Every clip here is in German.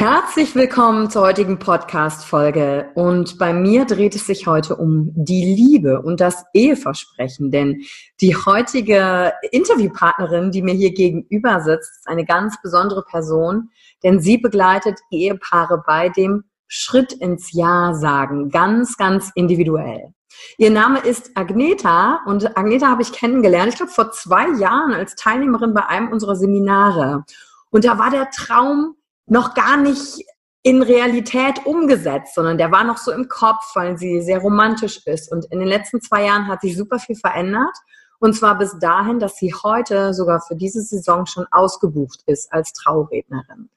Herzlich willkommen zur heutigen Podcast-Folge. Und bei mir dreht es sich heute um die Liebe und das Eheversprechen. Denn die heutige Interviewpartnerin, die mir hier gegenüber sitzt, ist eine ganz besondere Person, denn sie begleitet Ehepaare bei dem Schritt ins Ja sagen, ganz, ganz individuell. Ihr Name ist Agneta und Agneta habe ich kennengelernt, ich glaube vor zwei Jahren als Teilnehmerin bei einem unserer Seminare. Und da war der Traum, noch gar nicht in Realität umgesetzt, sondern der war noch so im Kopf, weil sie sehr romantisch ist. Und in den letzten zwei Jahren hat sich super viel verändert. Und zwar bis dahin, dass sie heute sogar für diese Saison schon ausgebucht ist als Traurednerin.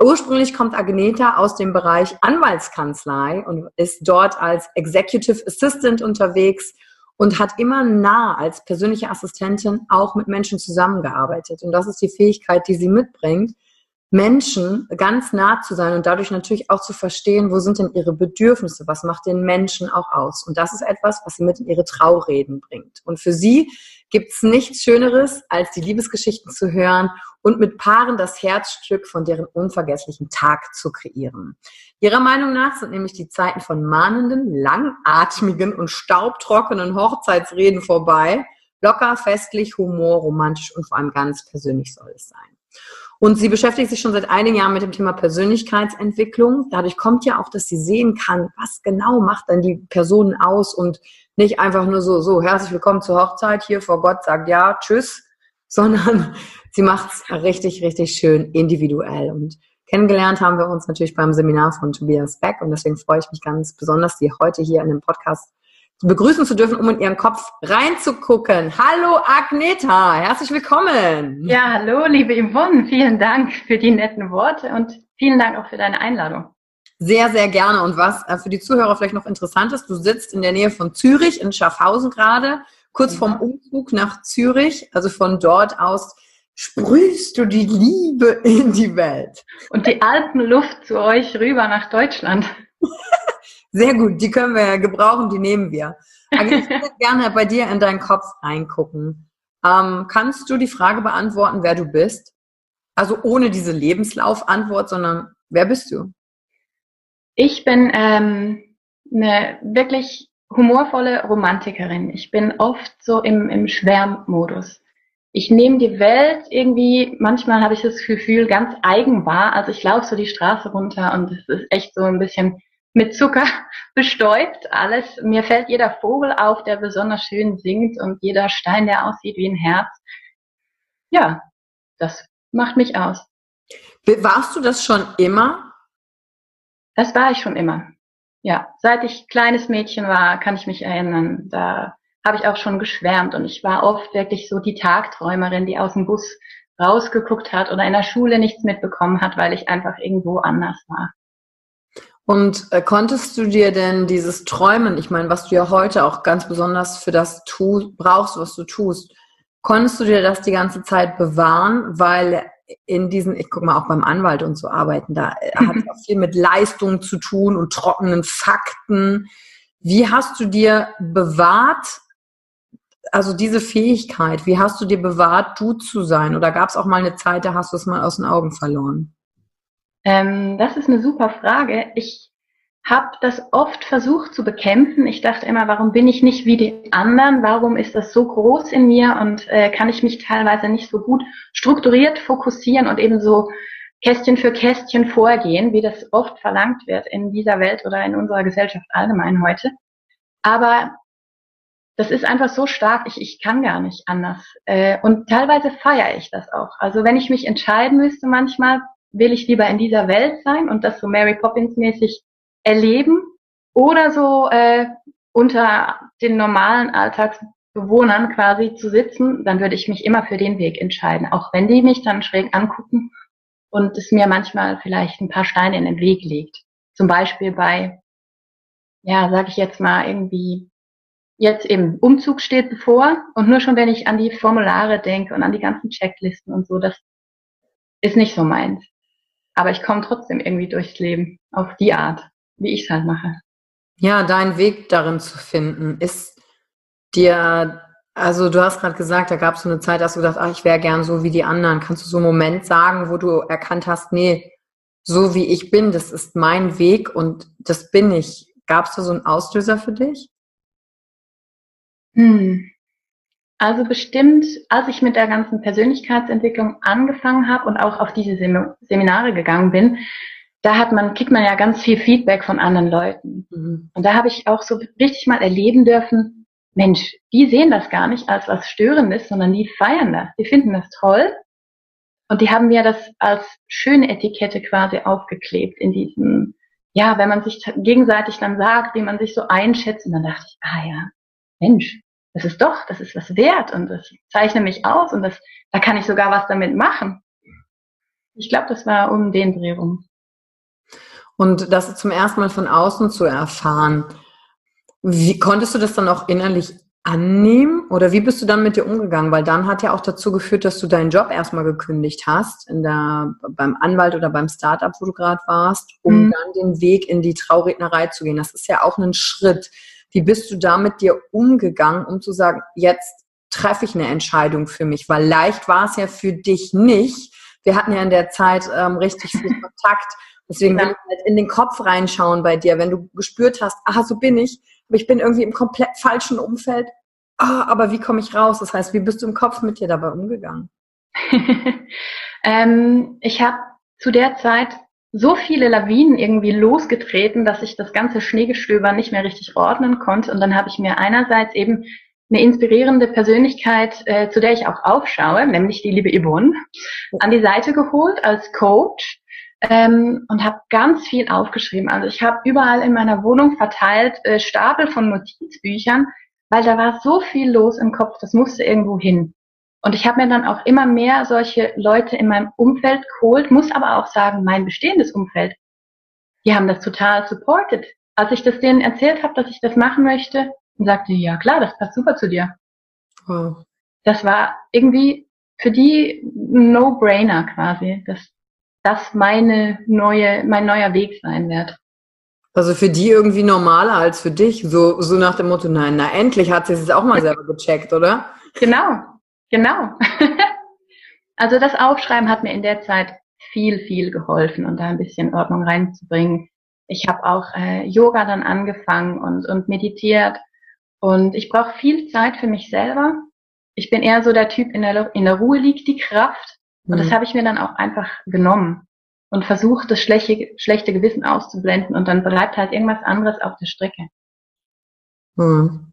Ursprünglich kommt Agneta aus dem Bereich Anwaltskanzlei und ist dort als Executive Assistant unterwegs und hat immer nah als persönliche Assistentin auch mit Menschen zusammengearbeitet. Und das ist die Fähigkeit, die sie mitbringt, Menschen ganz nah zu sein und dadurch natürlich auch zu verstehen, wo sind denn ihre Bedürfnisse, was macht den Menschen auch aus. Und das ist etwas, was sie mit in ihre Traureden bringt. Und für sie gibt es nichts Schöneres, als die Liebesgeschichten zu hören und mit Paaren das Herzstück von deren unvergesslichen Tag zu kreieren. Ihrer Meinung nach sind nämlich die Zeiten von mahnenden, langatmigen und staubtrockenen Hochzeitsreden vorbei. Locker, festlich, Humor, romantisch und vor allem ganz persönlich soll es sein. Und sie beschäftigt sich schon seit einigen Jahren mit dem Thema Persönlichkeitsentwicklung. Dadurch kommt ja auch, dass sie sehen kann, was genau macht dann die Personen aus und nicht einfach nur so, so, herzlich willkommen zur Hochzeit, hier vor Gott sagt ja, tschüss, sondern sie macht es richtig, richtig schön individuell. Und kennengelernt haben wir uns natürlich beim Seminar von Tobias Beck und deswegen freue ich mich ganz besonders, Sie heute hier in dem Podcast begrüßen zu dürfen, um in Ihren Kopf reinzugucken. Hallo Agneta, herzlich willkommen. Ja, hallo liebe Yvonne, vielen Dank für die netten Worte und vielen Dank auch für deine Einladung. Sehr, sehr gerne. Und was äh, für die Zuhörer vielleicht noch interessant ist, du sitzt in der Nähe von Zürich, in Schaffhausen gerade, kurz vorm Umzug nach Zürich. Also von dort aus sprühst du die Liebe in die Welt. Und die Alpenluft zu euch rüber nach Deutschland. Sehr gut, die können wir gebrauchen, die nehmen wir. Also ich würde gerne bei dir in deinen Kopf reingucken. Ähm, kannst du die Frage beantworten, wer du bist? Also ohne diese Lebenslaufantwort, sondern wer bist du? Ich bin ähm, eine wirklich humorvolle Romantikerin. Ich bin oft so im, im Schwärmmodus. ich nehme die Welt irgendwie, manchmal habe ich das Gefühl, ganz eigen wahr. Also ich laufe so die Straße runter und es ist echt so ein bisschen mit Zucker bestäubt alles. Mir fällt jeder Vogel auf, der besonders schön singt und jeder Stein, der aussieht wie ein Herz. Ja, das macht mich aus. Warst du das schon immer? Das war ich schon immer. Ja, seit ich kleines Mädchen war, kann ich mich erinnern. Da habe ich auch schon geschwärmt und ich war oft wirklich so die Tagträumerin, die aus dem Bus rausgeguckt hat oder in der Schule nichts mitbekommen hat, weil ich einfach irgendwo anders war. Und äh, konntest du dir denn dieses Träumen, ich meine, was du ja heute auch ganz besonders für das tu, brauchst, was du tust, konntest du dir das die ganze Zeit bewahren, weil in diesen, ich guck mal, auch beim Anwalt und so arbeiten, da äh, hat es auch viel mit Leistung zu tun und trockenen Fakten. Wie hast du dir bewahrt, also diese Fähigkeit, wie hast du dir bewahrt, du zu sein? Oder gab es auch mal eine Zeit, da hast du es mal aus den Augen verloren? Ähm, das ist eine super Frage. Ich habe das oft versucht zu bekämpfen. Ich dachte immer, warum bin ich nicht wie die anderen? Warum ist das so groß in mir und äh, kann ich mich teilweise nicht so gut strukturiert fokussieren und eben so Kästchen für Kästchen vorgehen, wie das oft verlangt wird in dieser Welt oder in unserer Gesellschaft allgemein heute. Aber das ist einfach so stark, ich, ich kann gar nicht anders. Äh, und teilweise feiere ich das auch. Also wenn ich mich entscheiden müsste manchmal, will ich lieber in dieser Welt sein und das so Mary Poppins mäßig erleben oder so äh, unter den normalen Alltagsbewohnern quasi zu sitzen, dann würde ich mich immer für den Weg entscheiden, auch wenn die mich dann schräg angucken und es mir manchmal vielleicht ein paar Steine in den Weg legt. Zum Beispiel bei, ja, sag ich jetzt mal irgendwie jetzt eben Umzug steht bevor und nur schon wenn ich an die Formulare denke und an die ganzen Checklisten und so, das ist nicht so meins. Aber ich komme trotzdem irgendwie durchs Leben auf die Art, wie ich es halt mache. Ja, dein Weg darin zu finden, ist dir, also du hast gerade gesagt, da gab es so eine Zeit, dass du gedacht, ach, ich wäre gern so wie die anderen. Kannst du so einen Moment sagen, wo du erkannt hast, nee, so wie ich bin, das ist mein Weg und das bin ich. Gab es da so einen Auslöser für dich? Hm. Also bestimmt, als ich mit der ganzen Persönlichkeitsentwicklung angefangen habe und auch auf diese Sem Seminare gegangen bin, da hat man, kriegt man ja ganz viel Feedback von anderen Leuten. Mhm. Und da habe ich auch so richtig mal erleben dürfen, Mensch, die sehen das gar nicht als was Störendes, sondern die feiern das. Die finden das toll. Und die haben mir das als schöne Etikette quasi aufgeklebt in diesem, ja, wenn man sich gegenseitig dann sagt, wie man sich so einschätzt. Und dann dachte ich, ah ja, Mensch, das ist doch, das ist was wert und das zeichne mich aus und das, da kann ich sogar was damit machen. Ich glaube, das war um den Dreh rum. Und das zum ersten Mal von außen zu erfahren, wie konntest du das dann auch innerlich annehmen oder wie bist du dann mit dir umgegangen? Weil dann hat ja auch dazu geführt, dass du deinen Job erstmal gekündigt hast, in der, beim Anwalt oder beim Startup, wo du gerade warst, um mhm. dann den Weg in die Traurednerei zu gehen. Das ist ja auch ein Schritt. Wie bist du da mit dir umgegangen, um zu sagen, jetzt treffe ich eine Entscheidung für mich? Weil leicht war es ja für dich nicht. Wir hatten ja in der Zeit ähm, richtig viel Kontakt. Deswegen will ich halt in den Kopf reinschauen bei dir, wenn du gespürt hast, ah, so bin ich, aber ich bin irgendwie im komplett falschen Umfeld. Ah, aber wie komme ich raus? Das heißt, wie bist du im Kopf mit dir dabei umgegangen? ähm, ich habe zu der Zeit so viele Lawinen irgendwie losgetreten, dass ich das ganze Schneegestöber nicht mehr richtig ordnen konnte. Und dann habe ich mir einerseits eben eine inspirierende Persönlichkeit, äh, zu der ich auch aufschaue, nämlich die liebe Yvonne, an die Seite geholt als Coach ähm, und habe ganz viel aufgeschrieben. Also ich habe überall in meiner Wohnung verteilt äh, Stapel von Notizbüchern, weil da war so viel los im Kopf, das musste irgendwo hin. Und ich habe mir dann auch immer mehr solche Leute in meinem Umfeld geholt, muss aber auch sagen, mein bestehendes Umfeld, die haben das total supported. Als ich das denen erzählt habe, dass ich das machen möchte, und sagte, ja klar, das passt super zu dir. Wow. Das war irgendwie für die No-Brainer quasi, dass das meine neue, mein neuer Weg sein wird. Also für die irgendwie normaler als für dich, so, so nach dem Motto, nein, na endlich hat sie es auch mal selber gecheckt, oder? Genau, Genau. also das Aufschreiben hat mir in der Zeit viel, viel geholfen und da ein bisschen Ordnung reinzubringen. Ich habe auch äh, Yoga dann angefangen und, und meditiert und ich brauche viel Zeit für mich selber. Ich bin eher so der Typ, in der, in der Ruhe liegt die Kraft. Und mhm. das habe ich mir dann auch einfach genommen und versucht, das schlechte, schlechte Gewissen auszublenden und dann bleibt halt irgendwas anderes auf der Strecke. Hm.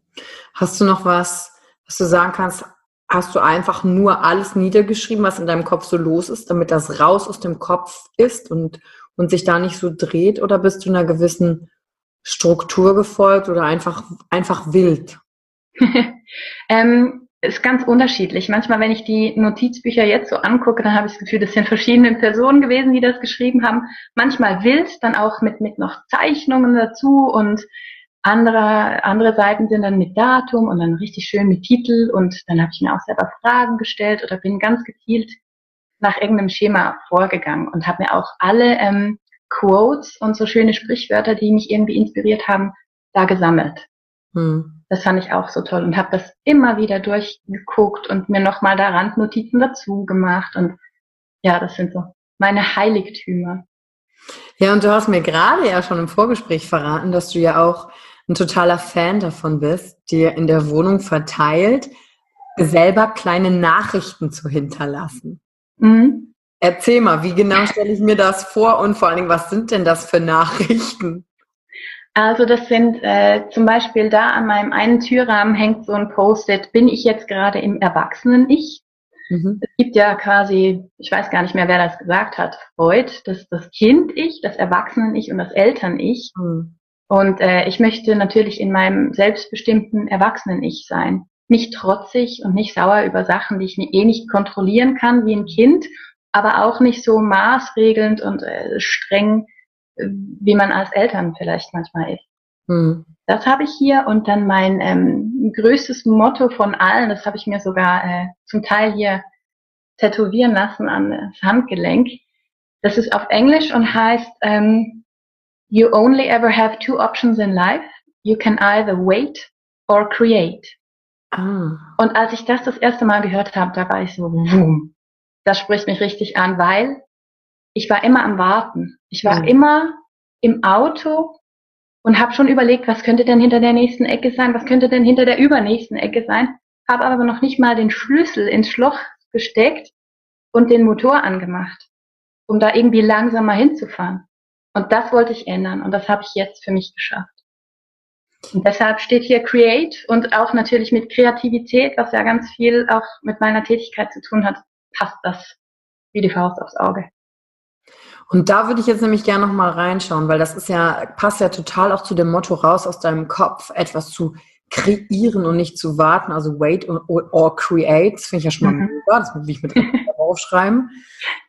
Hast du noch was, was du sagen kannst? Hast du einfach nur alles niedergeschrieben, was in deinem Kopf so los ist, damit das raus aus dem Kopf ist und, und sich da nicht so dreht? Oder bist du einer gewissen Struktur gefolgt oder einfach, einfach wild? ähm, ist ganz unterschiedlich. Manchmal, wenn ich die Notizbücher jetzt so angucke, dann habe ich das Gefühl, das sind verschiedene Personen gewesen, die das geschrieben haben. Manchmal wild, dann auch mit, mit noch Zeichnungen dazu und andere, andere Seiten sind dann mit Datum und dann richtig schön mit Titel und dann habe ich mir auch selber Fragen gestellt oder bin ganz gezielt nach irgendeinem Schema vorgegangen und habe mir auch alle ähm, Quotes und so schöne Sprichwörter, die mich irgendwie inspiriert haben, da gesammelt. Hm. Das fand ich auch so toll und habe das immer wieder durchgeguckt und mir nochmal da Randnotizen dazu gemacht. Und ja, das sind so meine Heiligtümer. Ja, und du hast mir gerade ja schon im Vorgespräch verraten, dass du ja auch ein totaler Fan davon bist, dir in der Wohnung verteilt, selber kleine Nachrichten zu hinterlassen. Mhm. Erzähl mal, wie genau stelle ich mir das vor und vor allen Dingen, was sind denn das für Nachrichten? Also das sind äh, zum Beispiel da an meinem einen Türrahmen hängt so ein Post-it, bin ich jetzt gerade im Erwachsenen-Ich? Mhm. Es gibt ja quasi, ich weiß gar nicht mehr, wer das gesagt hat, Freud, das, das Kind-Ich, das Erwachsenen-Ich und das Eltern-Ich. Mhm. Und äh, ich möchte natürlich in meinem selbstbestimmten Erwachsenen-Ich sein. Nicht trotzig und nicht sauer über Sachen, die ich eh nicht kontrollieren kann wie ein Kind, aber auch nicht so maßregelnd und äh, streng wie man als Eltern vielleicht manchmal ist. Mhm. Das habe ich hier und dann mein ähm, größtes Motto von allen, das habe ich mir sogar äh, zum Teil hier tätowieren lassen an das Handgelenk. Das ist auf Englisch und heißt ähm, You only ever have two options in life. You can either wait or create. Ah. Und als ich das das erste Mal gehört habe, da war ich so, boom, das spricht mich richtig an, weil ich war immer am Warten. Ich war mhm. immer im Auto und habe schon überlegt, was könnte denn hinter der nächsten Ecke sein, was könnte denn hinter der übernächsten Ecke sein, habe aber noch nicht mal den Schlüssel ins Schloss gesteckt und den Motor angemacht, um da irgendwie langsamer hinzufahren. Und das wollte ich ändern und das habe ich jetzt für mich geschafft. Und deshalb steht hier Create und auch natürlich mit Kreativität, was ja ganz viel auch mit meiner Tätigkeit zu tun hat, passt das wie die Faust aufs Auge. Und da würde ich jetzt nämlich gerne noch mal reinschauen, weil das ist ja, passt ja total auch zu dem Motto raus aus deinem Kopf, etwas zu kreieren und nicht zu warten, also wait or, or create, das finde ich ja schon mal mhm. das will ich mit aufschreiben.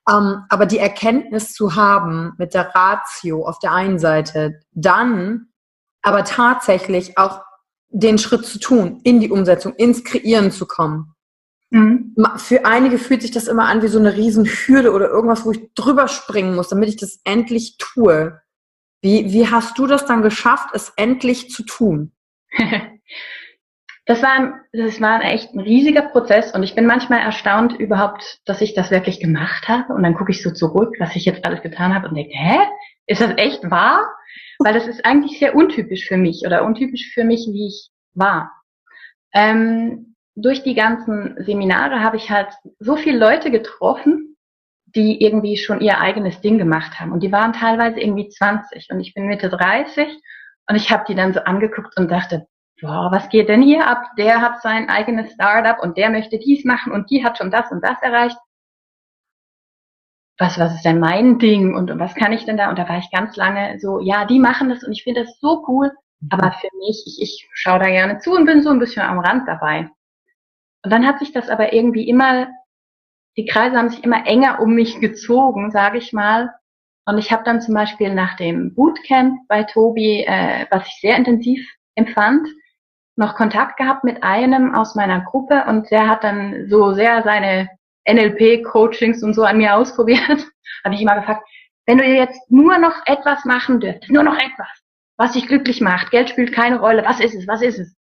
Um, aber die Erkenntnis zu haben mit der Ratio auf der einen Seite, dann aber tatsächlich auch den Schritt zu tun, in die Umsetzung, ins Kreieren zu kommen. Mhm. Für einige fühlt sich das immer an wie so eine Riesenhürde oder irgendwas, wo ich drüber springen muss, damit ich das endlich tue. Wie, wie hast du das dann geschafft, es endlich zu tun? Das war, das war echt ein riesiger Prozess und ich bin manchmal erstaunt überhaupt, dass ich das wirklich gemacht habe und dann gucke ich so zurück, was ich jetzt alles getan habe und denke, hä, ist das echt wahr? Weil das ist eigentlich sehr untypisch für mich oder untypisch für mich, wie ich war. Ähm, durch die ganzen Seminare habe ich halt so viele Leute getroffen, die irgendwie schon ihr eigenes Ding gemacht haben. Und die waren teilweise irgendwie 20 und ich bin Mitte 30 und ich habe die dann so angeguckt und dachte, boah, was geht denn hier ab? Der hat sein eigenes Startup und der möchte dies machen und die hat schon das und das erreicht. Was, was ist denn mein Ding und, und was kann ich denn da? Und da war ich ganz lange so, ja, die machen das und ich finde das so cool. Aber für mich, ich, ich schaue da gerne zu und bin so ein bisschen am Rand dabei. Und dann hat sich das aber irgendwie immer, die Kreise haben sich immer enger um mich gezogen, sage ich mal. Und ich habe dann zum Beispiel nach dem Bootcamp bei Tobi, äh, was ich sehr intensiv empfand, noch Kontakt gehabt mit einem aus meiner Gruppe und der hat dann so sehr seine NLP-Coachings und so an mir ausprobiert. habe ich immer gefragt, wenn du jetzt nur noch etwas machen dürftest, nur noch etwas, was dich glücklich macht, Geld spielt keine Rolle, was ist es, was ist es?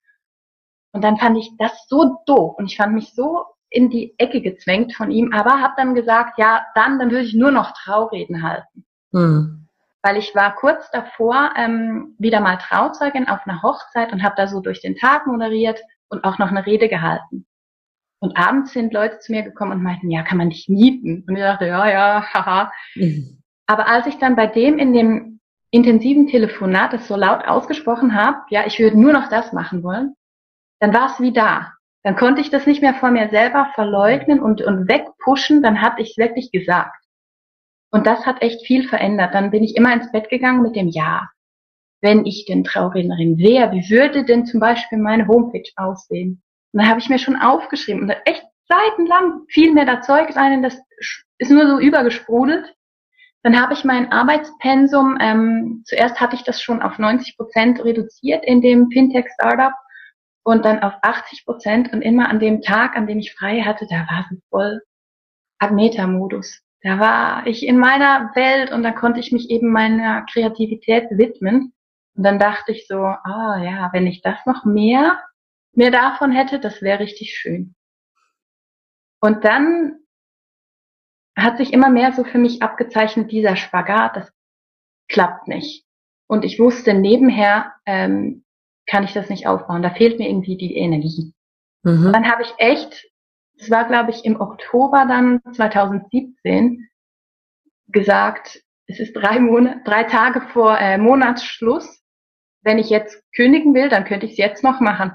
Und dann fand ich das so doof und ich fand mich so in die Ecke gezwängt von ihm, aber habe dann gesagt, ja, dann, dann würde ich nur noch Traureden halten. Mhm. Weil ich war kurz davor ähm, wieder mal Trauzeugin auf einer Hochzeit und habe da so durch den Tag moderiert und auch noch eine Rede gehalten. Und abends sind Leute zu mir gekommen und meinten, ja, kann man dich mieten? Und ich dachte, ja, ja, haha. Mhm. Aber als ich dann bei dem in dem intensiven Telefonat das so laut ausgesprochen habe, ja, ich würde nur noch das machen wollen, dann war es wie da. Dann konnte ich das nicht mehr vor mir selber verleugnen und, und wegpushen, dann hatte ich es wirklich gesagt. Und das hat echt viel verändert. Dann bin ich immer ins Bett gegangen mit dem Ja. Wenn ich denn Traurednerin wäre, wie würde denn zum Beispiel meine Homepage aussehen? Und dann habe ich mir schon aufgeschrieben und echt seitenlang fiel mir da Zeug ein, das ist nur so übergesprudelt. Dann habe ich mein Arbeitspensum, ähm, zuerst hatte ich das schon auf 90 Prozent reduziert in dem Fintech-Startup und dann auf 80 Prozent und immer an dem Tag, an dem ich frei hatte, da war es voll Agneta-Modus. Da war ich in meiner Welt und da konnte ich mich eben meiner Kreativität widmen. Und dann dachte ich so, ah ja, wenn ich das noch mehr, mehr davon hätte, das wäre richtig schön. Und dann hat sich immer mehr so für mich abgezeichnet, dieser Spagat, das klappt nicht. Und ich wusste, nebenher ähm, kann ich das nicht aufbauen. Da fehlt mir irgendwie die Energie. Mhm. Dann habe ich echt, das war glaube ich im Oktober dann 2017, gesagt, es ist drei Monate, drei Tage vor äh, Monatsschluss. Wenn ich jetzt kündigen will, dann könnte ich es jetzt noch machen.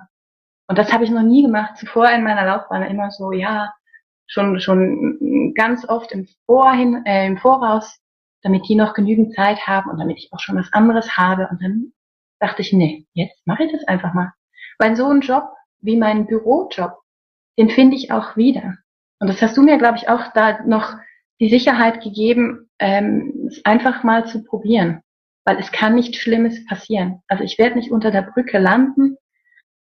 Und das habe ich noch nie gemacht. Zuvor in meiner Laufbahn immer so, ja, schon, schon ganz oft im, Vorhin, äh, im Voraus, damit die noch genügend Zeit haben und damit ich auch schon was anderes habe. Und dann dachte ich, nee, jetzt mache ich das einfach mal. Weil so ein Job wie mein Bürojob, den finde ich auch wieder. Und das hast du mir, glaube ich, auch da noch die Sicherheit gegeben, ähm, es einfach mal zu probieren. Weil es kann nichts Schlimmes passieren. Also ich werde nicht unter der Brücke landen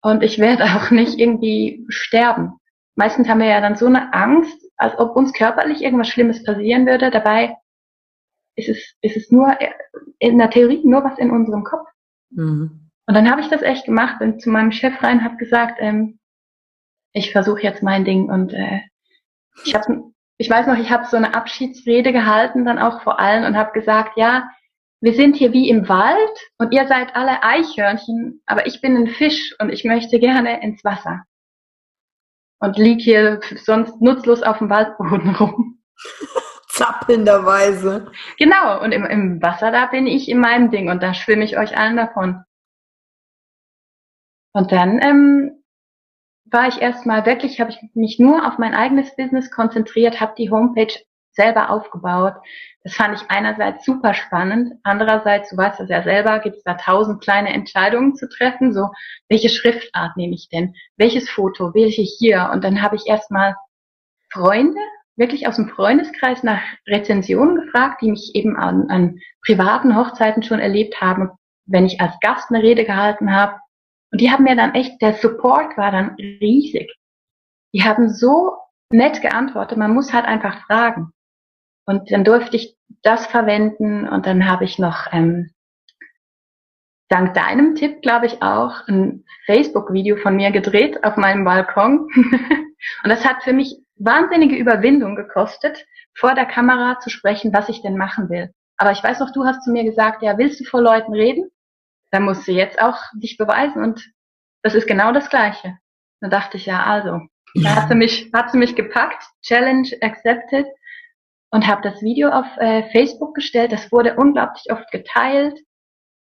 und ich werde auch nicht irgendwie sterben meistens haben wir ja dann so eine Angst, als ob uns körperlich irgendwas Schlimmes passieren würde. Dabei ist es, ist es nur in der Theorie nur was in unserem Kopf. Mhm. Und dann habe ich das echt gemacht, bin zu meinem Chef rein, habe gesagt, ähm, ich versuche jetzt mein Ding und äh, ich habe, ich weiß noch, ich habe so eine Abschiedsrede gehalten, dann auch vor allen und habe gesagt, ja, wir sind hier wie im Wald und ihr seid alle Eichhörnchen, aber ich bin ein Fisch und ich möchte gerne ins Wasser und lieg hier sonst nutzlos auf dem Waldboden rum. Zappelnderweise. Genau, und im, im Wasser, da bin ich in meinem Ding und da schwimme ich euch allen davon. Und dann ähm, war ich erstmal wirklich, habe ich mich nur auf mein eigenes Business konzentriert, habe die Homepage selber aufgebaut. Das fand ich einerseits super spannend, andererseits, du weißt das ja selber, gibt es da tausend kleine Entscheidungen zu treffen, so welche Schriftart nehme ich denn, welches Foto, welche hier und dann habe ich erstmal Freunde, wirklich aus dem Freundeskreis nach Rezensionen gefragt, die mich eben an, an privaten Hochzeiten schon erlebt haben, wenn ich als Gast eine Rede gehalten habe. Und die haben mir dann echt, der Support war dann riesig. Die haben so nett geantwortet, man muss halt einfach fragen. Und dann durfte ich das verwenden und dann habe ich noch ähm, dank deinem Tipp, glaube ich, auch ein Facebook-Video von mir gedreht auf meinem Balkon. und das hat für mich wahnsinnige Überwindung gekostet, vor der Kamera zu sprechen, was ich denn machen will. Aber ich weiß noch, du hast zu mir gesagt, ja, willst du vor Leuten reden? Dann musst du jetzt auch dich beweisen und das ist genau das Gleiche. Da dachte ich, ja, also, da hat sie mich, hat sie mich gepackt, Challenge accepted und habe das Video auf äh, Facebook gestellt. Das wurde unglaublich oft geteilt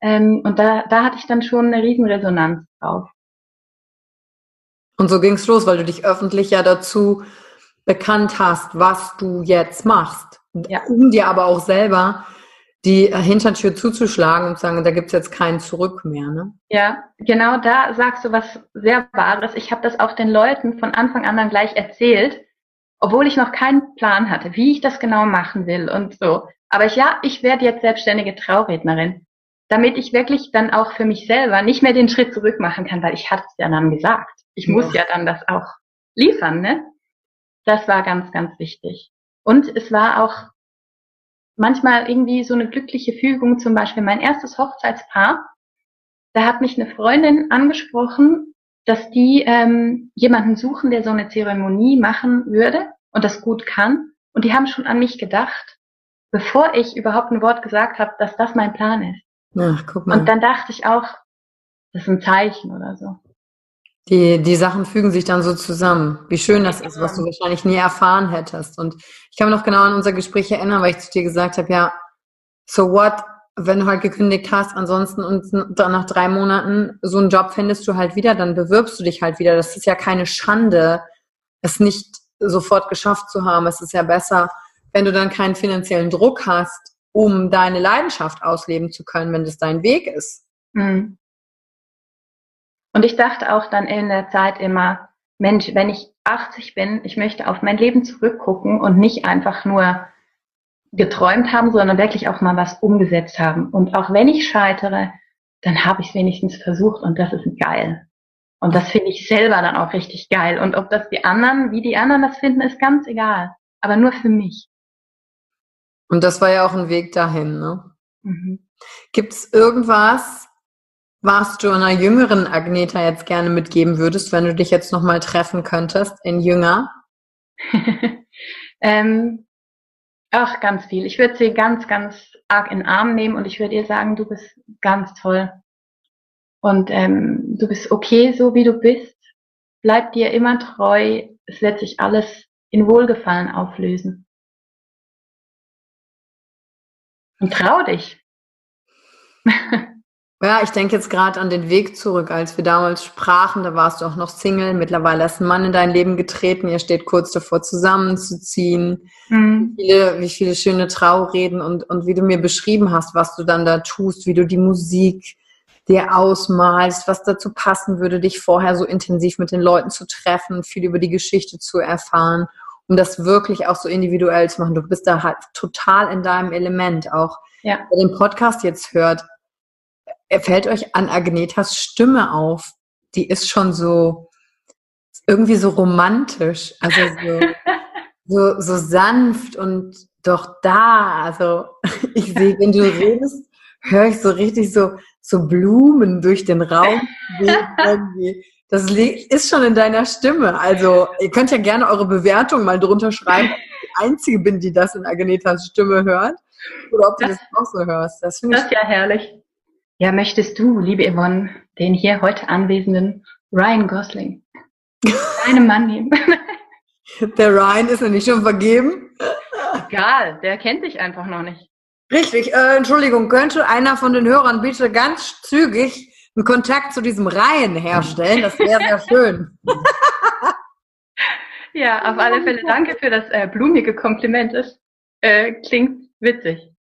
ähm, und da, da hatte ich dann schon eine riesen Resonanz drauf. Und so ging's los, weil du dich öffentlich ja dazu bekannt hast, was du jetzt machst. Ja. Um dir aber auch selber die Hintertür zuzuschlagen und zu sagen, da gibt's jetzt kein Zurück mehr. Ne? Ja, genau da sagst du was sehr Wahres. Ich habe das auch den Leuten von Anfang an dann gleich erzählt obwohl ich noch keinen Plan hatte, wie ich das genau machen will und so. Aber ich, ja, ich werde jetzt selbstständige Traurednerin, damit ich wirklich dann auch für mich selber nicht mehr den Schritt zurück machen kann, weil ich hatte es ja dann gesagt. Ich ja. muss ja dann das auch liefern, ne? Das war ganz, ganz wichtig. Und es war auch manchmal irgendwie so eine glückliche Fügung, zum Beispiel mein erstes Hochzeitspaar, da hat mich eine Freundin angesprochen, dass die ähm, jemanden suchen, der so eine Zeremonie machen würde und das gut kann. Und die haben schon an mich gedacht, bevor ich überhaupt ein Wort gesagt habe, dass das mein Plan ist. Ach, guck mal. Und dann dachte ich auch, das ist ein Zeichen oder so. Die, die Sachen fügen sich dann so zusammen. Wie schön das ist, was du wahrscheinlich nie erfahren hättest. Und ich kann mich noch genau an unser Gespräch erinnern, weil ich zu dir gesagt habe, ja, so what, wenn du halt gekündigt hast, ansonsten und dann nach drei Monaten so einen Job findest du halt wieder, dann bewirbst du dich halt wieder. Das ist ja keine Schande, es nicht sofort geschafft zu haben. Es ist ja besser, wenn du dann keinen finanziellen Druck hast, um deine Leidenschaft ausleben zu können, wenn das dein Weg ist. Mhm. Und ich dachte auch dann in der Zeit immer, Mensch, wenn ich 80 bin, ich möchte auf mein Leben zurückgucken und nicht einfach nur geträumt haben, sondern wirklich auch mal was umgesetzt haben. Und auch wenn ich scheitere, dann habe ich es wenigstens versucht und das ist geil. Und das finde ich selber dann auch richtig geil. Und ob das die anderen, wie die anderen das finden, ist ganz egal. Aber nur für mich. Und das war ja auch ein Weg dahin, ne? Mhm. Gibt es irgendwas, was du einer jüngeren Agneta jetzt gerne mitgeben würdest, wenn du dich jetzt nochmal treffen könntest in jünger? ähm, ach, ganz viel. Ich würde sie ganz, ganz arg in den Arm nehmen und ich würde ihr sagen, du bist ganz toll. Und ähm, du bist okay, so wie du bist. Bleib dir immer treu. Es wird sich alles in Wohlgefallen auflösen. Und trau dich. Ja, ich denke jetzt gerade an den Weg zurück, als wir damals sprachen, da warst du auch noch Single, mittlerweile ist ein Mann in dein Leben getreten, ihr steht kurz davor zusammenzuziehen, mhm. wie, viele, wie viele schöne Traureden und, und wie du mir beschrieben hast, was du dann da tust, wie du die Musik dir ausmalst, was dazu passen würde, dich vorher so intensiv mit den Leuten zu treffen, viel über die Geschichte zu erfahren, um das wirklich auch so individuell zu machen. Du bist da halt total in deinem Element, auch ja. wer den Podcast jetzt hört fällt euch an Agnetas Stimme auf. Die ist schon so, irgendwie so romantisch, also so, so, so sanft und doch da. Also ich sehe, wenn du redest, höre ich so richtig so, so Blumen durch den Raum. Das ist schon in deiner Stimme. Also ihr könnt ja gerne eure Bewertung mal drunter schreiben, ob ich die Einzige bin, die das in Agnetas Stimme hört. Oder ob du das, auch so hörst. Das, das ist ja herrlich. Ja, möchtest du, liebe Yvonne, den hier heute anwesenden Ryan Gosling, deinem Mann nehmen? Der Ryan ist ja nicht schon vergeben? Egal, der kennt dich einfach noch nicht. Richtig, äh, Entschuldigung, könnte einer von den Hörern bitte ganz zügig einen Kontakt zu diesem Ryan herstellen? Das wäre sehr schön. ja, auf alle Fälle danke für das äh, blumige Kompliment. Das äh, klingt witzig.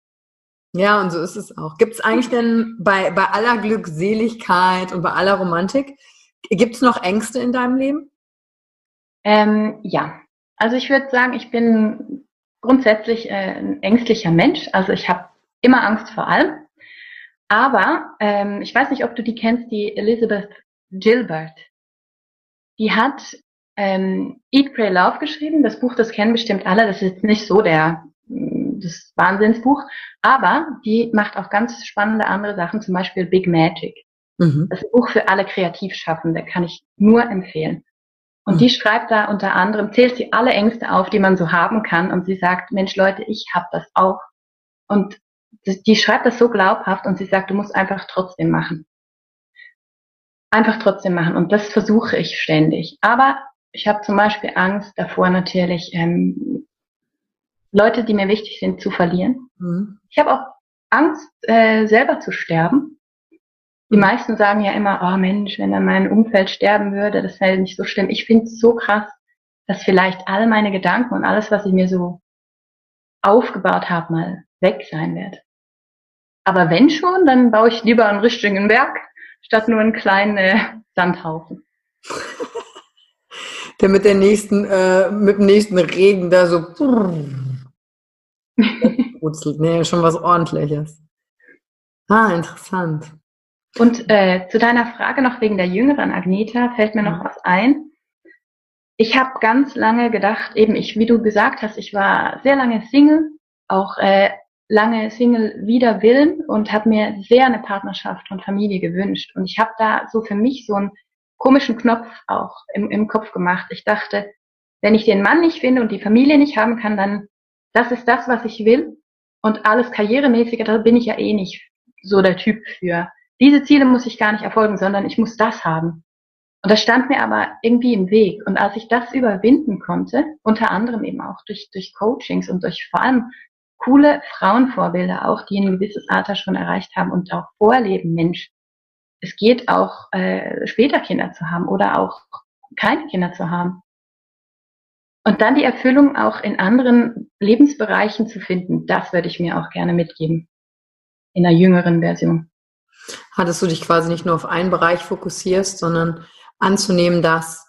Ja, und so ist es auch. Gibt es eigentlich denn bei, bei aller Glückseligkeit und bei aller Romantik, gibt es noch Ängste in deinem Leben? Ähm, ja, also ich würde sagen, ich bin grundsätzlich äh, ein ängstlicher Mensch. Also ich habe immer Angst vor allem. Aber ähm, ich weiß nicht, ob du die kennst, die Elizabeth Gilbert. Die hat ähm, Eat, Pray, Love geschrieben. Das Buch, das kennen bestimmt alle. Das ist nicht so der das Wahnsinnsbuch. Aber die macht auch ganz spannende andere Sachen, zum Beispiel Big Magic. Mhm. Das Buch für alle Kreativschaffende, kann ich nur empfehlen. Und mhm. die schreibt da unter anderem, zählt sie alle Ängste auf, die man so haben kann. Und sie sagt, Mensch Leute, ich habe das auch. Und die schreibt das so glaubhaft und sie sagt, du musst einfach trotzdem machen. Einfach trotzdem machen. Und das versuche ich ständig. Aber ich habe zum Beispiel Angst davor natürlich, ähm, Leute, die mir wichtig sind, zu verlieren. Mhm. Ich habe auch Angst, äh, selber zu sterben. Die meisten sagen ja immer, oh Mensch, wenn dann mein Umfeld sterben würde, das wäre nicht so schlimm. Ich finde es so krass, dass vielleicht all meine Gedanken und alles, was ich mir so aufgebaut habe, mal weg sein wird. Aber wenn schon, dann baue ich lieber einen richtigen Berg, statt nur einen kleinen äh, Sandhaufen. Der mit der nächsten, äh, mit dem nächsten Regen da so brutzelt. Nee, schon was ordentliches. Ah, interessant. Und äh, zu deiner Frage noch wegen der jüngeren Agneta fällt mir noch mhm. was ein. Ich habe ganz lange gedacht, eben ich, wie du gesagt hast, ich war sehr lange Single, auch äh, lange Single wider Willen und habe mir sehr eine Partnerschaft und Familie gewünscht. Und ich habe da so für mich so einen komischen Knopf auch im, im Kopf gemacht. Ich dachte, wenn ich den Mann nicht finde und die Familie nicht haben kann, dann das ist das, was ich will. Und alles Karrieremäßige, da bin ich ja eh nicht so der Typ für. Diese Ziele muss ich gar nicht erfolgen, sondern ich muss das haben. Und das stand mir aber irgendwie im Weg. Und als ich das überwinden konnte, unter anderem eben auch durch, durch Coachings und durch vor allem coole Frauenvorbilder auch, die ein gewisses Alter schon erreicht haben und auch vorleben, Mensch, es geht auch äh, später Kinder zu haben oder auch keine Kinder zu haben. Und dann die Erfüllung auch in anderen Lebensbereichen zu finden, das würde ich mir auch gerne mitgeben. In einer jüngeren Version. Hattest du dich quasi nicht nur auf einen Bereich fokussierst, sondern anzunehmen, dass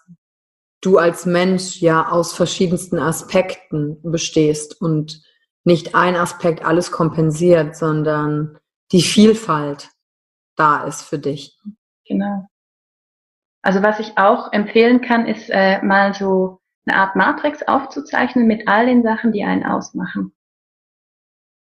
du als Mensch ja aus verschiedensten Aspekten bestehst und nicht ein Aspekt alles kompensiert, sondern die Vielfalt da ist für dich. Genau. Also was ich auch empfehlen kann, ist äh, mal so eine Art Matrix aufzuzeichnen mit all den Sachen, die einen ausmachen.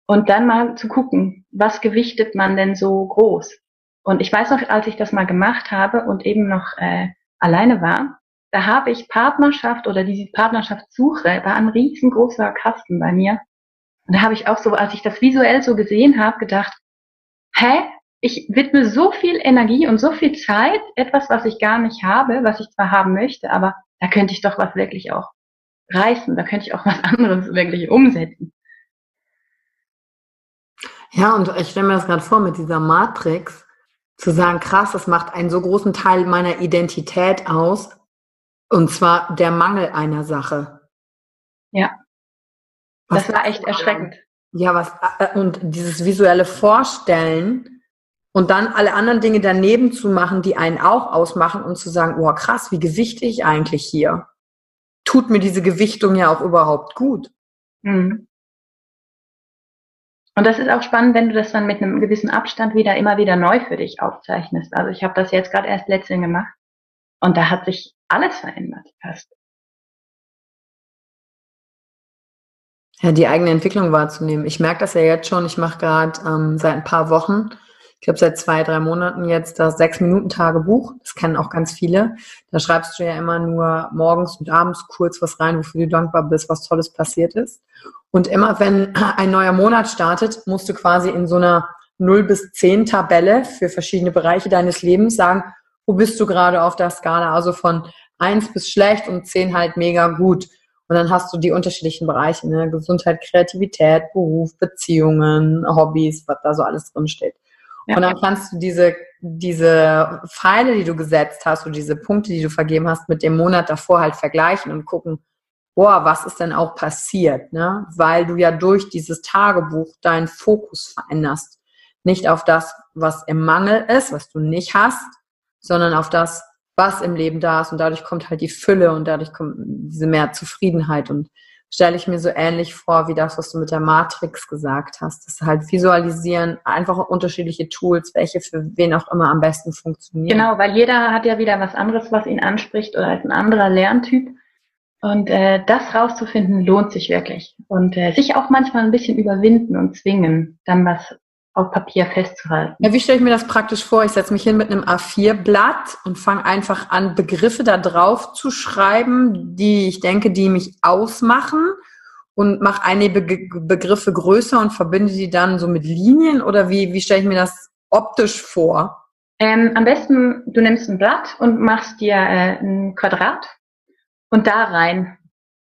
Und dann mal zu gucken, was gewichtet man denn so groß? Und ich weiß noch, als ich das mal gemacht habe und eben noch äh, alleine war, da habe ich Partnerschaft oder diese Partnerschaftssuche, war ein riesengroßer Kasten bei mir. Und da habe ich auch so, als ich das visuell so gesehen habe, gedacht, hä? Ich widme so viel Energie und so viel Zeit, etwas, was ich gar nicht habe, was ich zwar haben möchte, aber da könnte ich doch was wirklich auch reißen, da könnte ich auch was anderes wirklich umsetzen. Ja, und ich stelle mir das gerade vor mit dieser Matrix, zu sagen, krass, das macht einen so großen Teil meiner Identität aus, und zwar der Mangel einer Sache. Ja. Was das war echt erschreckend. Ja, was, äh, und dieses visuelle Vorstellen und dann alle anderen Dinge daneben zu machen, die einen auch ausmachen und zu sagen, oh krass, wie gewichte ich eigentlich hier? Tut mir diese Gewichtung ja auch überhaupt gut. Mhm. Und das ist auch spannend, wenn du das dann mit einem gewissen Abstand wieder immer wieder neu für dich aufzeichnest. Also ich habe das jetzt gerade erst letztens gemacht und da hat sich alles verändert fast. Ja, die eigene Entwicklung wahrzunehmen. Ich merke das ja jetzt schon. Ich mache gerade ähm, seit ein paar Wochen, ich glaube seit zwei, drei Monaten jetzt das Sechs-Minuten-Tagebuch. Das kennen auch ganz viele. Da schreibst du ja immer nur morgens und abends kurz was rein, wofür du dankbar bist, was Tolles passiert ist. Und immer wenn ein neuer Monat startet, musst du quasi in so einer 0 bis 10 Tabelle für verschiedene Bereiche deines Lebens sagen, wo bist du gerade auf der Skala? Also von 1 bis schlecht und 10 halt mega gut. Und dann hast du die unterschiedlichen Bereiche, ne? Gesundheit, Kreativität, Beruf, Beziehungen, Hobbys, was da so alles drin steht. Ja. Und dann kannst du diese, diese Pfeile, die du gesetzt hast, und diese Punkte, die du vergeben hast, mit dem Monat davor halt vergleichen und gucken, boah, was ist denn auch passiert, ne? Weil du ja durch dieses Tagebuch deinen Fokus veränderst. Nicht auf das, was im Mangel ist, was du nicht hast, sondern auf das, was im Leben da ist. Und dadurch kommt halt die Fülle und dadurch kommt diese mehr Zufriedenheit. Und stelle ich mir so ähnlich vor, wie das, was du mit der Matrix gesagt hast. Das halt visualisieren, einfach unterschiedliche Tools, welche für wen auch immer am besten funktionieren. Genau, weil jeder hat ja wieder was anderes, was ihn anspricht oder ist ein anderer Lerntyp. Und äh, das rauszufinden lohnt sich wirklich. Und äh, sich auch manchmal ein bisschen überwinden und zwingen, dann was auf Papier festzuhalten. Ja, wie stelle ich mir das praktisch vor? Ich setze mich hin mit einem A4-Blatt und fange einfach an, Begriffe da drauf zu schreiben, die ich denke, die mich ausmachen und mache einige Be Begriffe größer und verbinde die dann so mit Linien oder wie, wie stelle ich mir das optisch vor? Ähm, am besten, du nimmst ein Blatt und machst dir äh, ein Quadrat und da rein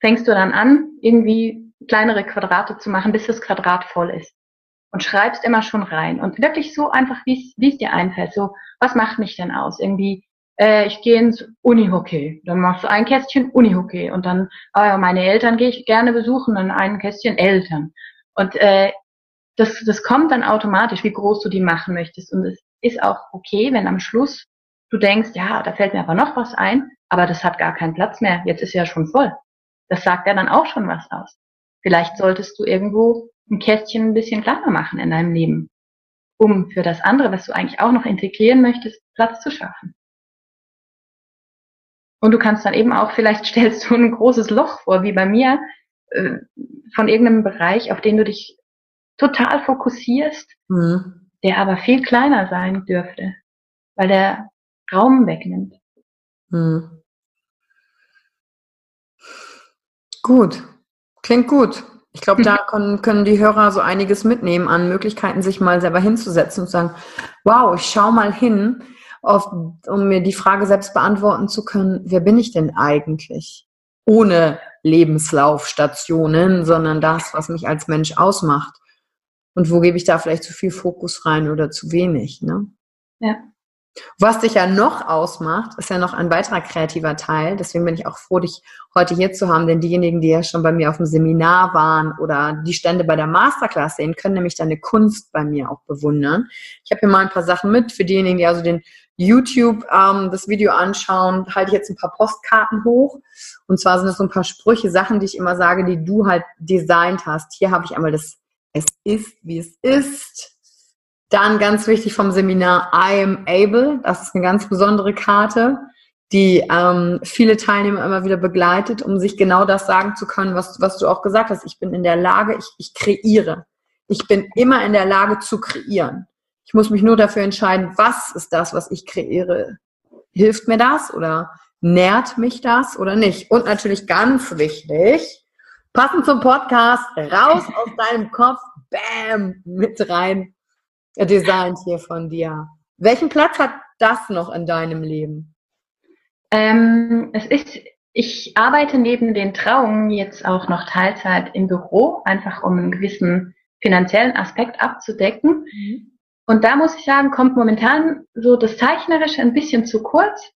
fängst du dann an, irgendwie kleinere Quadrate zu machen, bis das Quadrat voll ist. Und schreibst immer schon rein. Und wirklich so einfach, wie es dir einfällt. So, was macht mich denn aus? Irgendwie, äh, ich gehe ins Unihockey. Dann machst du ein Kästchen Unihockey. Und dann, oh meine Eltern gehe ich gerne besuchen, dann ein Kästchen Eltern. Und äh, das, das kommt dann automatisch, wie groß du die machen möchtest. Und es ist auch okay, wenn am Schluss du denkst, ja, da fällt mir aber noch was ein, aber das hat gar keinen Platz mehr, jetzt ist ja schon voll. Das sagt ja dann auch schon was aus. Vielleicht solltest du irgendwo ein Kästchen ein bisschen kleiner machen in deinem Leben, um für das andere, was du eigentlich auch noch integrieren möchtest, Platz zu schaffen. Und du kannst dann eben auch, vielleicht stellst du ein großes Loch vor, wie bei mir, äh, von irgendeinem Bereich, auf den du dich total fokussierst, mhm. der aber viel kleiner sein dürfte, weil der Raum wegnimmt. Mhm. Gut, klingt gut. Ich glaube, da können, können die Hörer so einiges mitnehmen an Möglichkeiten, sich mal selber hinzusetzen und sagen, wow, ich schau mal hin, oft, um mir die Frage selbst beantworten zu können, wer bin ich denn eigentlich? Ohne Lebenslaufstationen, sondern das, was mich als Mensch ausmacht. Und wo gebe ich da vielleicht zu viel Fokus rein oder zu wenig, ne? Ja. Was dich ja noch ausmacht, ist ja noch ein weiterer kreativer Teil. Deswegen bin ich auch froh, dich heute hier zu haben, denn diejenigen, die ja schon bei mir auf dem Seminar waren oder die Stände bei der Masterclass sehen, können nämlich deine Kunst bei mir auch bewundern. Ich habe hier mal ein paar Sachen mit für diejenigen, die also den YouTube ähm, das Video anschauen, halte ich jetzt ein paar Postkarten hoch. Und zwar sind das so ein paar Sprüche, Sachen, die ich immer sage, die du halt designt hast. Hier habe ich einmal das Es ist, wie es ist dann ganz wichtig vom Seminar I am able. Das ist eine ganz besondere Karte, die ähm, viele Teilnehmer immer wieder begleitet, um sich genau das sagen zu können, was, was du auch gesagt hast. Ich bin in der Lage, ich, ich kreiere. Ich bin immer in der Lage zu kreieren. Ich muss mich nur dafür entscheiden, was ist das, was ich kreiere. Hilft mir das oder nährt mich das oder nicht? Und natürlich ganz wichtig, passend zum Podcast, raus aus deinem Kopf, bam, mit rein designt hier von dir. Welchen Platz hat das noch in deinem Leben? Ähm, es ist, ich arbeite neben den Trauungen jetzt auch noch Teilzeit im Büro, einfach um einen gewissen finanziellen Aspekt abzudecken. Mhm. Und da muss ich sagen, kommt momentan so das Zeichnerische ein bisschen zu kurz,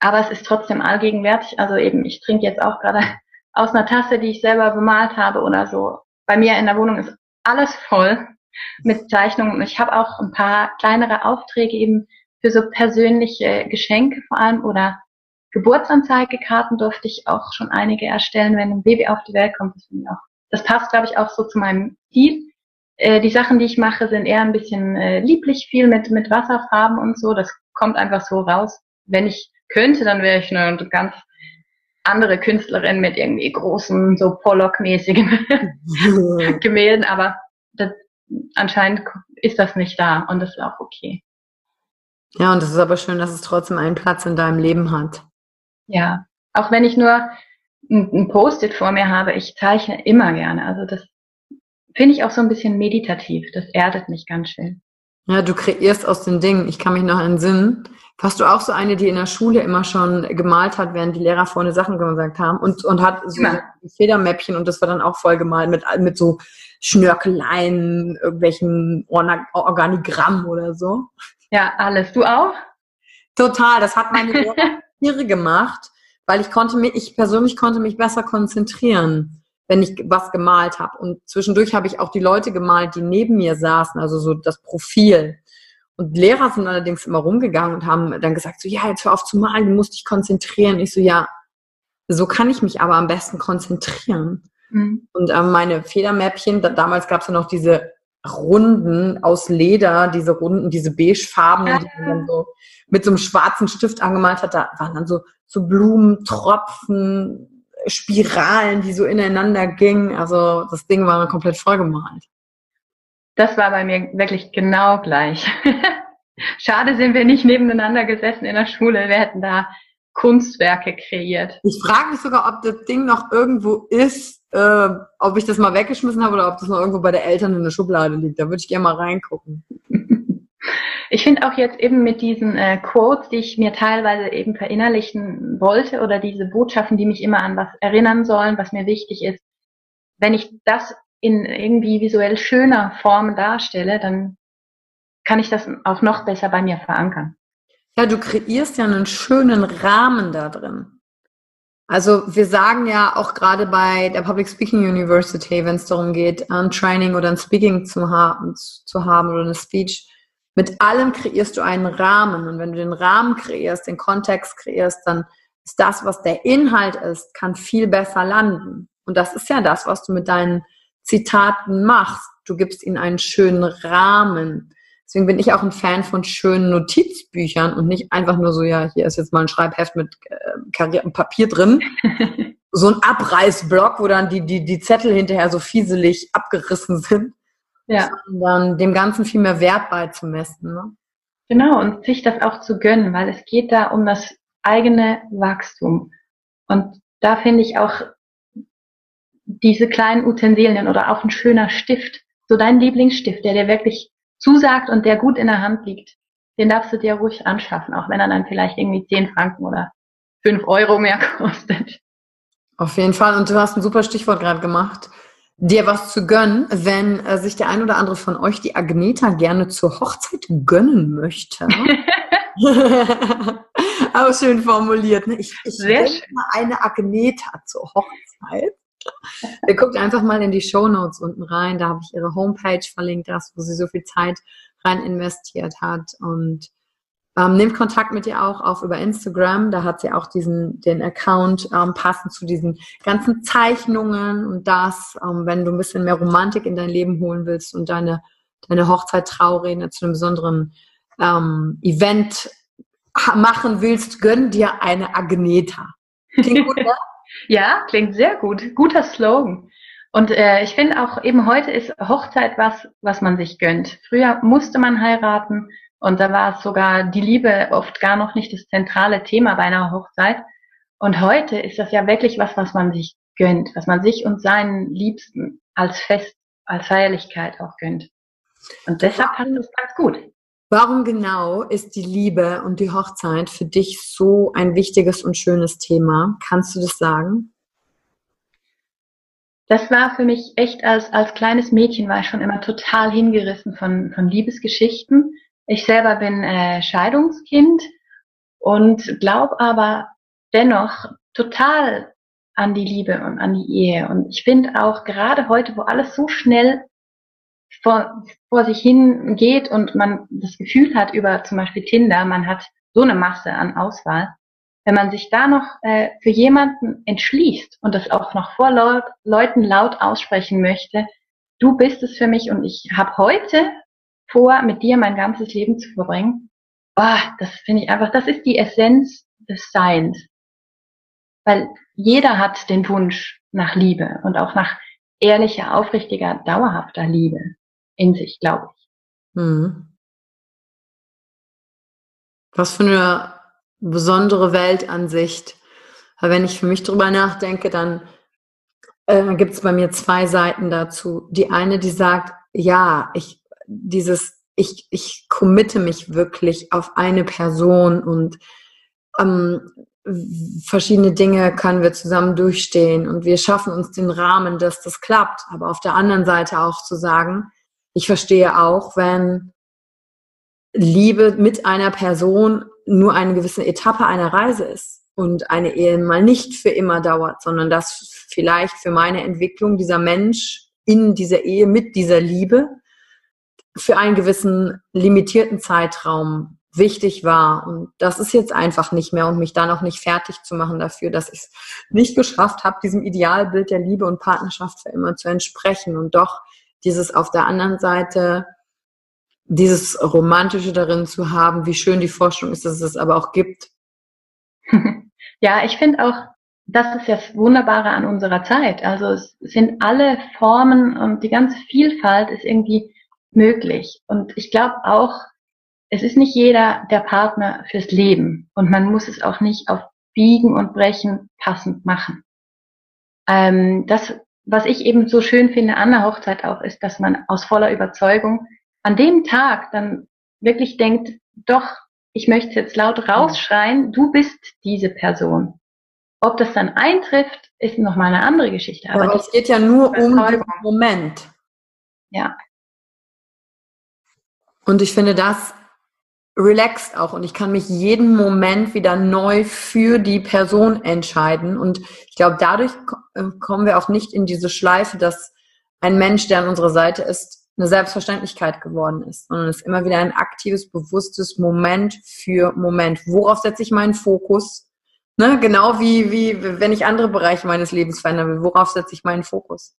aber es ist trotzdem allgegenwärtig. Also eben, ich trinke jetzt auch gerade aus einer Tasse, die ich selber bemalt habe oder so. Bei mir in der Wohnung ist alles voll mit Zeichnungen. Ich habe auch ein paar kleinere Aufträge eben für so persönliche Geschenke vor allem oder Geburtsanzeigekarten durfte ich auch schon einige erstellen, wenn ein Baby auf die Welt kommt. Das, auch, das passt, glaube ich, auch so zu meinem Stil. Äh, die Sachen, die ich mache, sind eher ein bisschen äh, lieblich, viel mit, mit Wasserfarben und so. Das kommt einfach so raus. Wenn ich könnte, dann wäre ich eine ganz andere Künstlerin mit irgendwie großen, so Pollock-mäßigen Gemälden, aber das, anscheinend ist das nicht da und das ist auch okay. Ja, und es ist aber schön, dass es trotzdem einen Platz in deinem Leben hat. Ja, auch wenn ich nur ein, Post-it vor mir habe, ich zeichne immer gerne. Also das finde ich auch so ein bisschen meditativ. Das erdet mich ganz schön. Ja, du kreierst aus den Dingen. Ich kann mich noch entsinnen. Warst du auch so eine, die in der Schule immer schon gemalt hat, während die Lehrer vorne Sachen gesagt haben und, und hat so immer. Federmäppchen und das war dann auch voll gemalt mit, mit so Schnörkeleien, irgendwelchen Organigramm oder so. Ja, alles. Du auch? Total. Das hat meine Tiere gemacht, weil ich konnte mich, ich persönlich konnte mich besser konzentrieren, wenn ich was gemalt habe. Und zwischendurch habe ich auch die Leute gemalt, die neben mir saßen, also so das Profil. Und Lehrer sind allerdings immer rumgegangen und haben dann gesagt, so, ja, jetzt hör auf zu malen, du musst dich konzentrieren. Ich so, ja, so kann ich mich aber am besten konzentrieren. Mhm. Und ähm, meine Federmäppchen, da, damals gab es ja noch diese Runden aus Leder, diese Runden, diese beigefarben, ja. die man dann so mit so einem schwarzen Stift angemalt hat. Da waren dann so, so Blumen, Tropfen, Spiralen, die so ineinander gingen. Also das Ding war komplett vollgemalt. Das war bei mir wirklich genau gleich. Schade sind wir nicht nebeneinander gesessen in der Schule. Wir hätten da Kunstwerke kreiert. Ich frage mich sogar, ob das Ding noch irgendwo ist, äh, ob ich das mal weggeschmissen habe oder ob das noch irgendwo bei der Eltern in der Schublade liegt. Da würde ich gerne mal reingucken. Ich finde auch jetzt eben mit diesen äh, Quotes, die ich mir teilweise eben verinnerlichen wollte oder diese Botschaften, die mich immer an was erinnern sollen, was mir wichtig ist, wenn ich das in irgendwie visuell schöner Form darstelle, dann kann ich das auch noch besser bei mir verankern. Ja, du kreierst ja einen schönen Rahmen da drin. Also wir sagen ja auch gerade bei der Public Speaking University, wenn es darum geht, ein Training oder ein Speaking zu haben, zu haben oder eine Speech, mit allem kreierst du einen Rahmen. Und wenn du den Rahmen kreierst, den Kontext kreierst, dann ist das, was der Inhalt ist, kann viel besser landen. Und das ist ja das, was du mit deinen Zitaten machst. Du gibst ihnen einen schönen Rahmen. Deswegen bin ich auch ein Fan von schönen Notizbüchern und nicht einfach nur so, ja, hier ist jetzt mal ein Schreibheft mit äh, kariertem Papier drin. so ein Abreißblock, wo dann die, die, die Zettel hinterher so fieselig abgerissen sind. Ja. Sondern dem Ganzen viel mehr Wert beizumessen. Ne? Genau, und sich das auch zu gönnen, weil es geht da um das eigene Wachstum. Und da finde ich auch diese kleinen Utensilien oder auch ein schöner Stift, so dein Lieblingsstift, der dir wirklich zusagt und der gut in der Hand liegt, den darfst du dir ruhig anschaffen, auch wenn er dann vielleicht irgendwie 10 Franken oder 5 Euro mehr kostet. Auf jeden Fall. Und du hast ein super Stichwort gerade gemacht. Dir was zu gönnen, wenn äh, sich der ein oder andere von euch die Agneta gerne zur Hochzeit gönnen möchte. Auch schön formuliert. Ne? Ich, ich Sehr schön. eine Agneta zur Hochzeit. Ihr guckt einfach mal in die Show Notes unten rein. Da habe ich ihre Homepage verlinkt, das, wo sie so viel Zeit rein investiert hat. Und ähm, nehmt Kontakt mit ihr auch auf über Instagram. Da hat sie auch diesen den Account ähm, passend zu diesen ganzen Zeichnungen und das, ähm, wenn du ein bisschen mehr Romantik in dein Leben holen willst und deine deine Hochzeit Traurede zu einem besonderen ähm, Event machen willst, gönn dir eine Agneta. Klingt gut, ne? ja, klingt sehr gut. Guter Slogan. Und äh, ich finde auch eben heute ist Hochzeit was, was man sich gönnt. Früher musste man heiraten und da war es sogar die Liebe oft gar noch nicht das zentrale Thema bei einer Hochzeit. Und heute ist das ja wirklich was, was man sich gönnt, was man sich und seinen Liebsten als Fest, als Feierlichkeit auch gönnt. Und deshalb passt es ganz gut. Warum genau ist die Liebe und die Hochzeit für dich so ein wichtiges und schönes Thema? Kannst du das sagen? Das war für mich echt als, als kleines Mädchen war ich schon immer total hingerissen von, von Liebesgeschichten. Ich selber bin äh, Scheidungskind und glaube aber dennoch total an die Liebe und an die Ehe. Und ich finde auch gerade heute, wo alles so schnell vor, vor sich hin geht und man das Gefühl hat über zum Beispiel Tinder, man hat so eine Masse an Auswahl, wenn man sich da noch äh, für jemanden entschließt und das auch noch vor Leuten laut aussprechen möchte, du bist es für mich und ich habe heute vor, mit dir mein ganzes Leben zu verbringen. Oh, das finde ich einfach, das ist die Essenz des Seins. Weil jeder hat den Wunsch nach Liebe und auch nach ehrlicher, aufrichtiger, dauerhafter Liebe in sich, glaube ich. Mhm. Was für eine besondere Weltansicht. Aber wenn ich für mich drüber nachdenke, dann äh, gibt es bei mir zwei Seiten dazu. Die eine, die sagt, ja, ich, dieses, ich, ich committe mich wirklich auf eine Person und ähm, verschiedene Dinge können wir zusammen durchstehen und wir schaffen uns den Rahmen, dass das klappt. Aber auf der anderen Seite auch zu sagen, ich verstehe auch, wenn Liebe mit einer Person nur eine gewisse Etappe einer Reise ist und eine Ehe mal nicht für immer dauert, sondern dass vielleicht für meine Entwicklung dieser Mensch in dieser Ehe mit dieser Liebe für einen gewissen limitierten Zeitraum wichtig war. Und das ist jetzt einfach nicht mehr und mich da noch nicht fertig zu machen dafür, dass ich es nicht geschafft habe, diesem Idealbild der Liebe und Partnerschaft für immer zu entsprechen. Und doch dieses auf der anderen Seite, dieses Romantische darin zu haben, wie schön die Forschung ist, dass es es aber auch gibt. Ja, ich finde auch, das ist ja das Wunderbare an unserer Zeit. Also es sind alle Formen und die ganze Vielfalt ist irgendwie möglich. Und ich glaube auch, es ist nicht jeder der Partner fürs Leben und man muss es auch nicht auf Biegen und Brechen passend machen. Ähm, das was ich eben so schön finde an der Hochzeit auch, ist, dass man aus voller Überzeugung an dem Tag dann wirklich denkt, doch, ich möchte jetzt laut rausschreien, du bist diese Person. Ob das dann eintrifft, ist nochmal eine andere Geschichte. Aber, Aber es geht ja nur um den Moment. Ja. Und ich finde, das relaxed auch und ich kann mich jeden Moment wieder neu für die Person entscheiden. Und ich glaube, dadurch äh, kommen wir auch nicht in diese Schleife, dass ein Mensch, der an unserer Seite ist, eine Selbstverständlichkeit geworden ist, sondern es ist immer wieder ein aktives, bewusstes Moment für Moment. Worauf setze ich meinen Fokus? Ne? Genau wie, wie wenn ich andere Bereiche meines Lebens verändern will. Worauf setze ich meinen Fokus?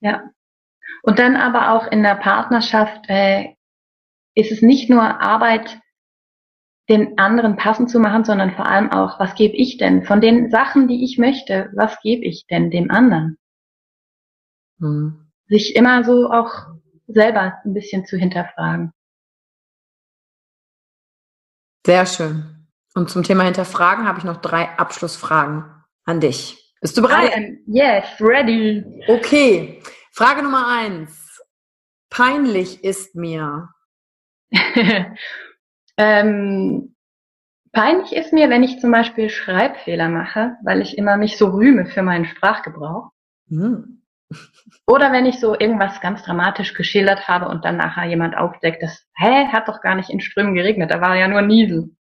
Ja. Und dann aber auch in der Partnerschaft äh, ist es nicht nur Arbeit, den anderen passend zu machen, sondern vor allem auch, was gebe ich denn von den Sachen, die ich möchte, was gebe ich denn dem anderen? Hm. Sich immer so auch selber ein bisschen zu hinterfragen. Sehr schön. Und zum Thema Hinterfragen habe ich noch drei Abschlussfragen an dich. Bist du bereit? yes, ready. Okay. Frage Nummer eins. Peinlich ist mir. Ähm, peinlich ist mir, wenn ich zum Beispiel Schreibfehler mache, weil ich immer mich so rühme für meinen Sprachgebrauch. Mhm. Oder wenn ich so irgendwas ganz dramatisch geschildert habe und dann nachher jemand aufdeckt, das, hä, hat doch gar nicht in Strömen geregnet, da war ja nur Niesen.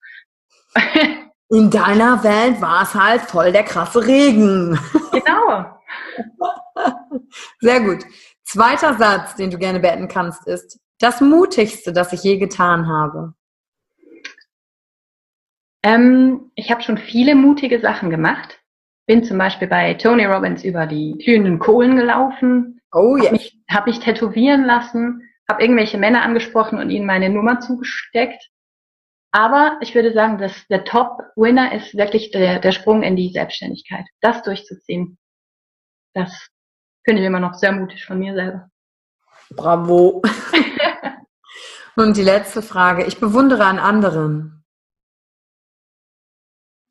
In deiner Welt war es halt voll der krasse Regen. Genau. Sehr gut. Zweiter Satz, den du gerne beenden kannst, ist das mutigste, das ich je getan habe. Ähm, ich habe schon viele mutige Sachen gemacht. Bin zum Beispiel bei Tony Robbins über die glühenden Kohlen gelaufen. Oh ja. Yes. Habe mich, hab mich tätowieren lassen, habe irgendwelche Männer angesprochen und ihnen meine Nummer zugesteckt. Aber ich würde sagen, dass der Top-Winner ist wirklich der, der Sprung in die Selbstständigkeit. Das durchzuziehen. Das finde ich immer noch sehr mutig von mir selber. Bravo. Und die letzte Frage. Ich bewundere an anderen.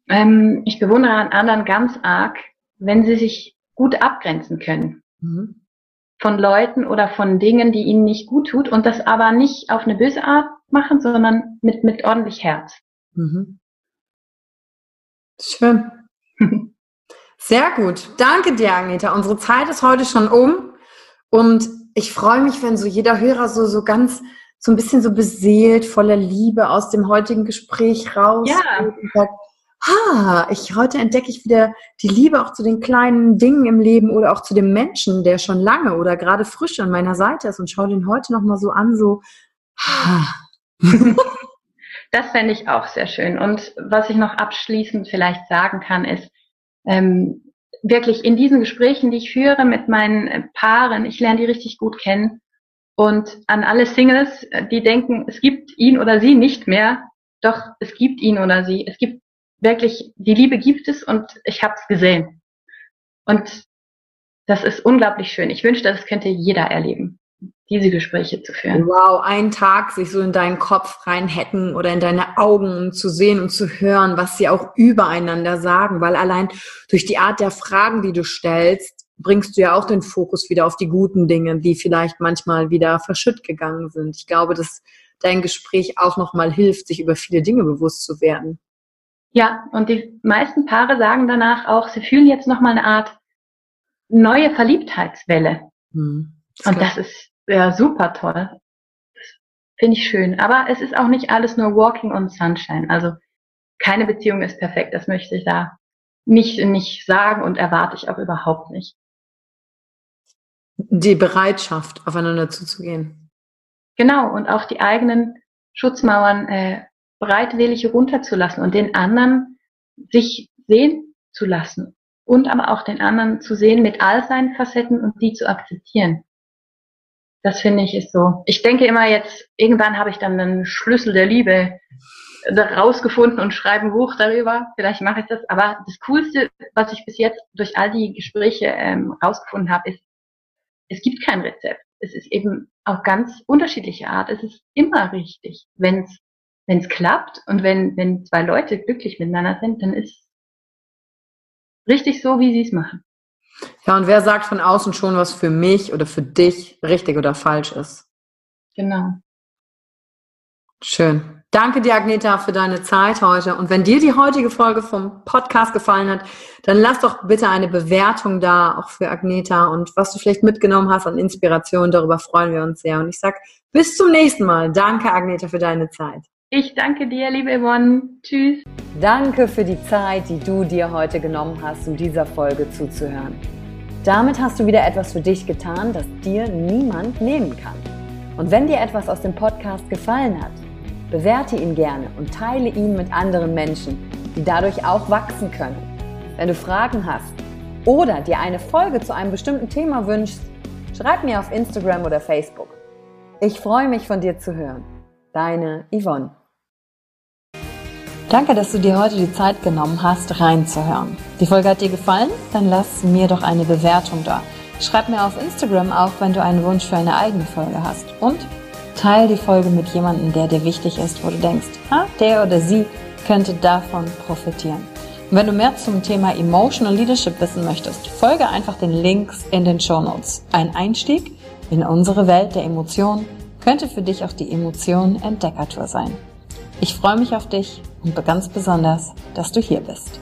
Ähm, ich bewundere an anderen ganz arg, wenn sie sich gut abgrenzen können. Mhm. Von Leuten oder von Dingen, die ihnen nicht gut tut und das aber nicht auf eine böse Art machen, sondern mit, mit ordentlich Herz. Mhm. Schön. Sehr gut. Danke dir, Agneta. Unsere Zeit ist heute schon um und ich freue mich, wenn so jeder Hörer so, so ganz, so ein bisschen so beseelt, voller Liebe aus dem heutigen Gespräch raus ja. und sagt, ha, ich, heute entdecke ich wieder die Liebe auch zu den kleinen Dingen im Leben oder auch zu dem Menschen, der schon lange oder gerade frisch an meiner Seite ist und schaue den heute nochmal so an, so, ha. das fände ich auch sehr schön. Und was ich noch abschließend vielleicht sagen kann, ist, ähm, wirklich in diesen Gesprächen, die ich führe mit meinen äh, Paaren, ich lerne die richtig gut kennen. Und an alle Singles, äh, die denken, es gibt ihn oder sie nicht mehr, doch es gibt ihn oder sie. Es gibt wirklich, die Liebe gibt es und ich habe es gesehen. Und das ist unglaublich schön. Ich wünschte, das könnte jeder erleben diese Gespräche zu führen. Wow, einen Tag sich so in deinen Kopf reinhacken oder in deine Augen zu sehen und zu hören, was sie auch übereinander sagen, weil allein durch die Art der Fragen, die du stellst, bringst du ja auch den Fokus wieder auf die guten Dinge, die vielleicht manchmal wieder verschütt gegangen sind. Ich glaube, dass dein Gespräch auch nochmal hilft, sich über viele Dinge bewusst zu werden. Ja, und die meisten Paare sagen danach auch, sie fühlen jetzt nochmal eine Art neue Verliebtheitswelle. Hm, das und das ist ja, super toll. Finde ich schön. Aber es ist auch nicht alles nur Walking on Sunshine. Also keine Beziehung ist perfekt. Das möchte ich da nicht, nicht sagen und erwarte ich auch überhaupt nicht. Die Bereitschaft, aufeinander zuzugehen. Genau, und auch die eigenen Schutzmauern äh, bereitwillig runterzulassen und den anderen sich sehen zu lassen. Und aber auch den anderen zu sehen mit all seinen Facetten und die zu akzeptieren. Das finde ich ist so. Ich denke immer jetzt, irgendwann habe ich dann einen Schlüssel der Liebe rausgefunden und schreibe ein Buch darüber. Vielleicht mache ich das. Aber das Coolste, was ich bis jetzt durch all die Gespräche ähm, rausgefunden habe, ist, es gibt kein Rezept. Es ist eben auf ganz unterschiedliche Art. Es ist immer richtig. Wenn es klappt und wenn, wenn zwei Leute glücklich miteinander sind, dann ist richtig so, wie sie es machen. Ja, und wer sagt von außen schon, was für mich oder für dich richtig oder falsch ist? Genau. Schön. Danke dir, Agneta, für deine Zeit heute. Und wenn dir die heutige Folge vom Podcast gefallen hat, dann lass doch bitte eine Bewertung da, auch für Agneta und was du vielleicht mitgenommen hast an Inspiration. Darüber freuen wir uns sehr. Und ich sag bis zum nächsten Mal. Danke, Agneta, für deine Zeit. Ich danke dir, liebe Yvonne. Tschüss. Danke für die Zeit, die du dir heute genommen hast, um dieser Folge zuzuhören. Damit hast du wieder etwas für dich getan, das dir niemand nehmen kann. Und wenn dir etwas aus dem Podcast gefallen hat, bewerte ihn gerne und teile ihn mit anderen Menschen, die dadurch auch wachsen können. Wenn du Fragen hast oder dir eine Folge zu einem bestimmten Thema wünschst, schreib mir auf Instagram oder Facebook. Ich freue mich von dir zu hören. Deine Yvonne. Danke, dass du dir heute die Zeit genommen hast, reinzuhören. Die Folge hat dir gefallen? Dann lass mir doch eine Bewertung da. Schreib mir auf Instagram auch, wenn du einen Wunsch für eine eigene Folge hast. Und teile die Folge mit jemandem, der dir wichtig ist, wo du denkst, ah, der oder sie könnte davon profitieren. Und wenn du mehr zum Thema Emotional Leadership wissen möchtest, folge einfach den Links in den Show Notes. Ein Einstieg in unsere Welt der Emotionen könnte für dich auch die Emotion Entdeckertour sein. Ich freue mich auf dich und ganz besonders, dass du hier bist.